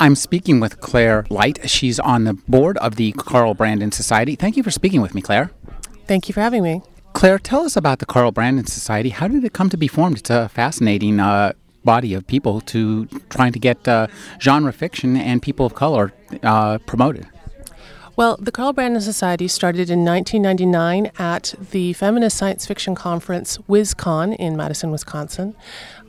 I'm speaking with Claire Light. She's on the board of the Carl Brandon Society. Thank you for speaking with me, Claire. Thank you for having me. Claire, tell us about the Carl Brandon Society. How did it come to be formed? It's a fascinating uh, body of people to trying to get uh, genre fiction and people of color uh, promoted. Well, the Carl Brandon Society started in 1999 at the Feminist Science Fiction Conference WisCon in Madison, Wisconsin.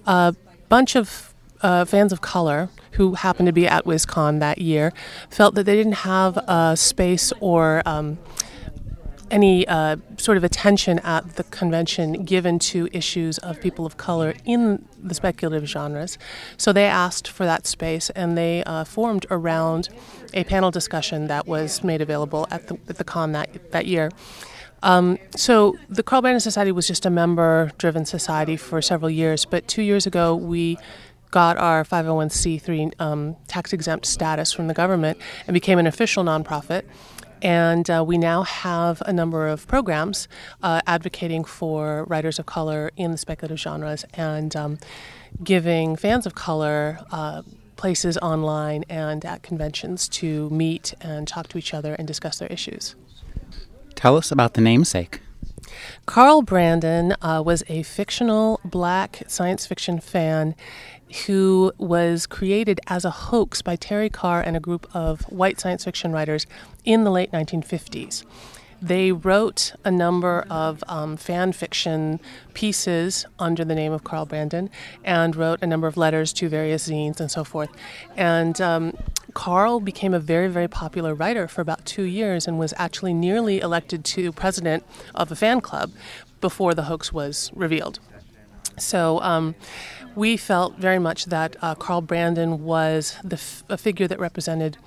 A bunch of uh, fans of color who happened to be at WisCon that year felt that they didn't have a space or um, any uh, sort of attention at the convention given to issues of people of color in the speculative genres. So they asked for that space and they uh, formed around a panel discussion that was made available at the, at the con that, that year. Um, so the Carl Brandon Society was just a member driven society for several years, but two years ago we got our 501c3 um, tax exempt status from the government and became an official nonprofit. And uh, we now have a number of programs uh, advocating for writers of color in the speculative genres and um, giving fans of color uh, places online and at conventions to meet and talk to each other and discuss their issues. Tell us about the namesake. Carl Brandon uh, was a fictional black science fiction fan who was created as a hoax by Terry Carr and a group of white science fiction writers in the late 1950s. They wrote a number of um, fan fiction pieces under the name of Carl Brandon and wrote a number of letters to various zines and so forth. And um, Carl became a very, very popular writer for about two years and was actually nearly elected to president of a fan club before the hoax was revealed. So um, we felt very much that uh, Carl Brandon was the f- a figure that represented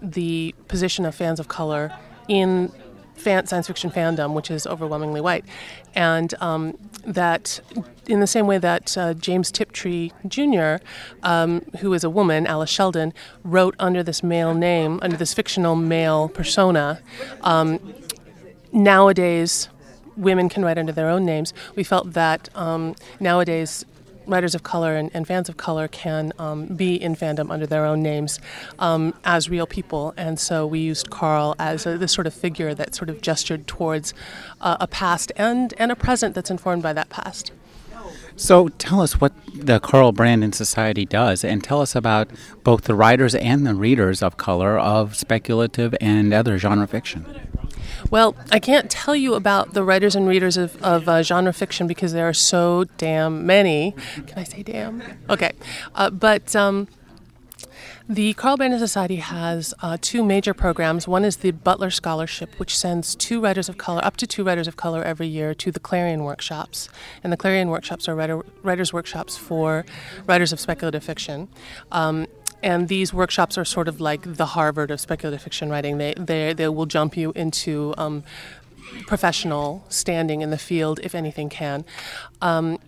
the position of fans of color in fan- science fiction fandom, which is overwhelmingly white, and um, that in the same way that uh, James Tiptree Jr., um, who is a woman, Alice Sheldon, wrote under this male name, under this fictional male persona. Um, nowadays, women can write under their own names. We felt that um, nowadays writers of color and, and, fans of color can um, be in fandom under their own names um, as real people. And so we used Carl as a, this sort of figure that sort of gestured towards uh, a past and, and a present that's informed by that past. So tell us what the Carl Brandon Society does, and tell us about both the writers and the readers of color of speculative and other genre fiction. Well, I can't tell you about the writers and readers of, of uh, genre fiction because there are so damn many. Can I say damn? Okay. Uh, but. Um, the Carl Brandon Society has uh, two major programs. One is the Butler Scholarship, which sends two writers of color, up to two writers of color every year, to the Clarion Workshops. And the Clarion Workshops are writer, writers' workshops for writers of speculative fiction. Um, and these workshops are sort of like the Harvard of speculative fiction writing. They they they will jump you into um, professional standing in the field if anything can. Um,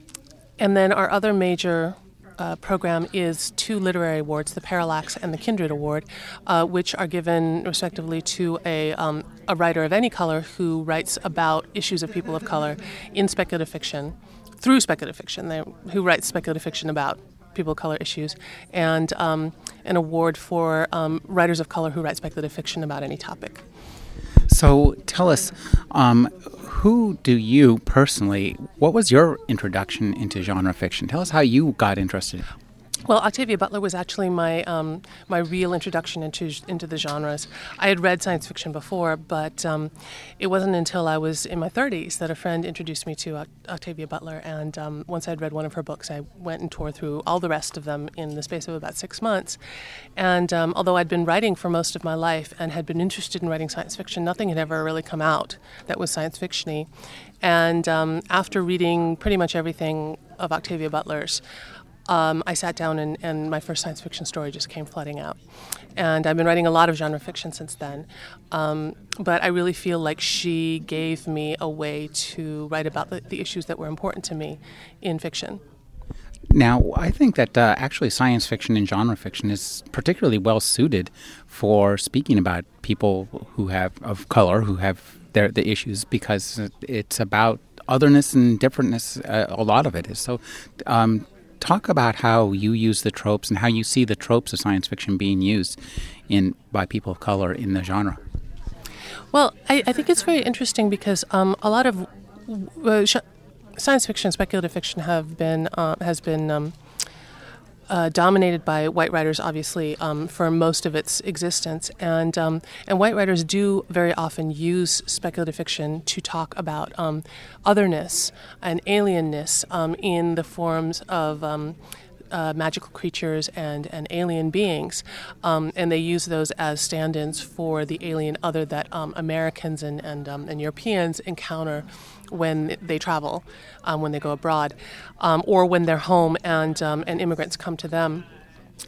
and then our other major uh, program is two literary awards, the Parallax and the Kindred Award, uh, which are given respectively to a, um, a writer of any color who writes about issues of people of color in speculative fiction, through speculative fiction, they, who writes speculative fiction about people of color issues, and um, an award for um, writers of color who write speculative fiction about any topic. So tell us, um, who do you personally, what was your introduction into genre fiction? Tell us how you got interested. Well, Octavia Butler was actually my um, my real introduction into into the genres. I had read science fiction before, but um, it wasn't until I was in my 30s that a friend introduced me to Octavia Butler. And um, once I'd read one of her books, I went and tore through all the rest of them in the space of about six months. And um, although I'd been writing for most of my life and had been interested in writing science fiction, nothing had ever really come out that was science fictiony. And um, after reading pretty much everything of Octavia Butler's, um, I sat down and, and my first science fiction story just came flooding out. And I've been writing a lot of genre fiction since then. Um, but I really feel like she gave me a way to write about the, the issues that were important to me in fiction. Now, I think that uh, actually science fiction and genre fiction is particularly well suited for speaking about people who have of color who have their the issues because it's about otherness and differentness. Uh, a lot of it is so. Um, talk about how you use the tropes and how you see the tropes of science fiction being used in by people of color in the genre. Well, I, I think it's very interesting because um, a lot of uh, sh- science fiction, speculative fiction have been uh, has been um, uh, dominated by white writers, obviously, um, for most of its existence, and um, and white writers do very often use speculative fiction to talk about um, otherness and alienness um, in the forms of. Uh, magical creatures and, and alien beings, um, and they use those as stand-ins for the alien other that um, Americans and and, and Europeans encounter when they travel, um, when they go abroad, um, or when they're home and um, and immigrants come to them.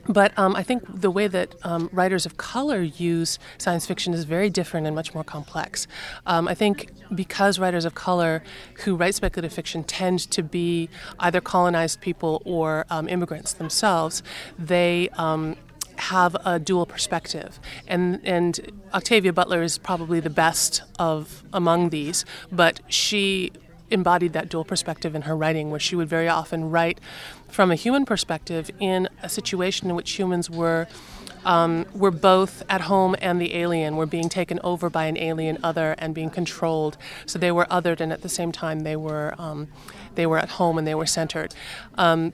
But um, I think the way that um, writers of color use science fiction is very different and much more complex. Um, I think because writers of color who write speculative fiction tend to be either colonized people or immigrants themselves, they have a dual perspective. And, and Octavia Butler is probably the best of among these, but she embodied that dual perspective in her writing, where she would very often write from a human perspective in a situation in which humans were. Um, were both at home and the alien were being taken over by an alien other and being controlled. So they were othered, and at the same time they were um, they were at home and they were centered. Um,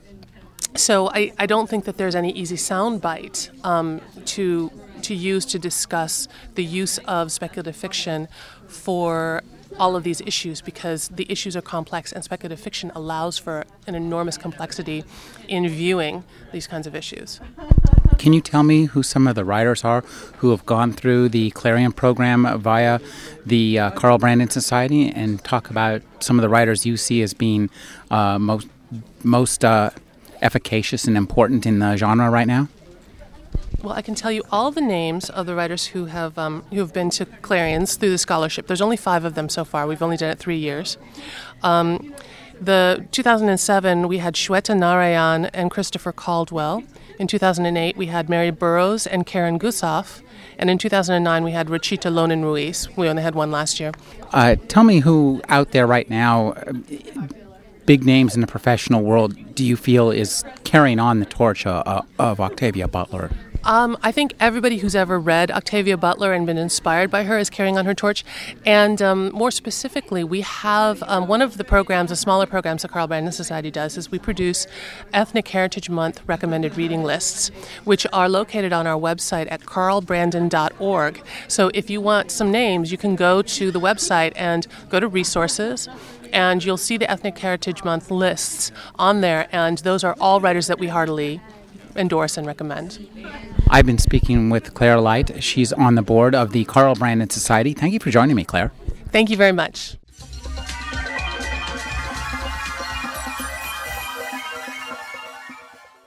so I, I don't think that there's any easy soundbite um, to to use to discuss the use of speculative fiction for all of these issues because the issues are complex and speculative fiction allows for an enormous complexity in viewing these kinds of issues. Can you tell me who some of the writers are who have gone through the Clarion program via the uh, Carl Brandon Society and talk about some of the writers you see as being uh, most most uh, efficacious and important in the genre right now? Well, I can tell you all the names of the writers who have um, who have been to Clarion's through the scholarship. There's only five of them so far. We've only done it three years. Um, the 2007 we had Shweta Narayan and Christopher Caldwell. In 2008 we had Mary Burrows and Karen Gusoff. And in 2009 we had Rochita Loenen-Ruiz. We only had one last year. Uh, tell me who out there right now big names in the professional world do you feel is carrying on the torch uh, of Octavia Butler? Um, I think everybody who's ever read Octavia Butler and been inspired by her is carrying on her torch. And um, more specifically, we have um, one of the programs, the smaller programs the Carl Brandon Society does, is we produce Ethnic Heritage Month recommended reading lists, which are located on our website at carlbrandon.org. So if you want some names, you can go to the website and go to resources and you'll see the Ethnic Heritage Month lists on there, and those are all writers that we heartily endorse and recommend. I've been speaking with Claire Light. She's on the board of the Carl Brandon Society. Thank you for joining me, Claire. Thank you very much.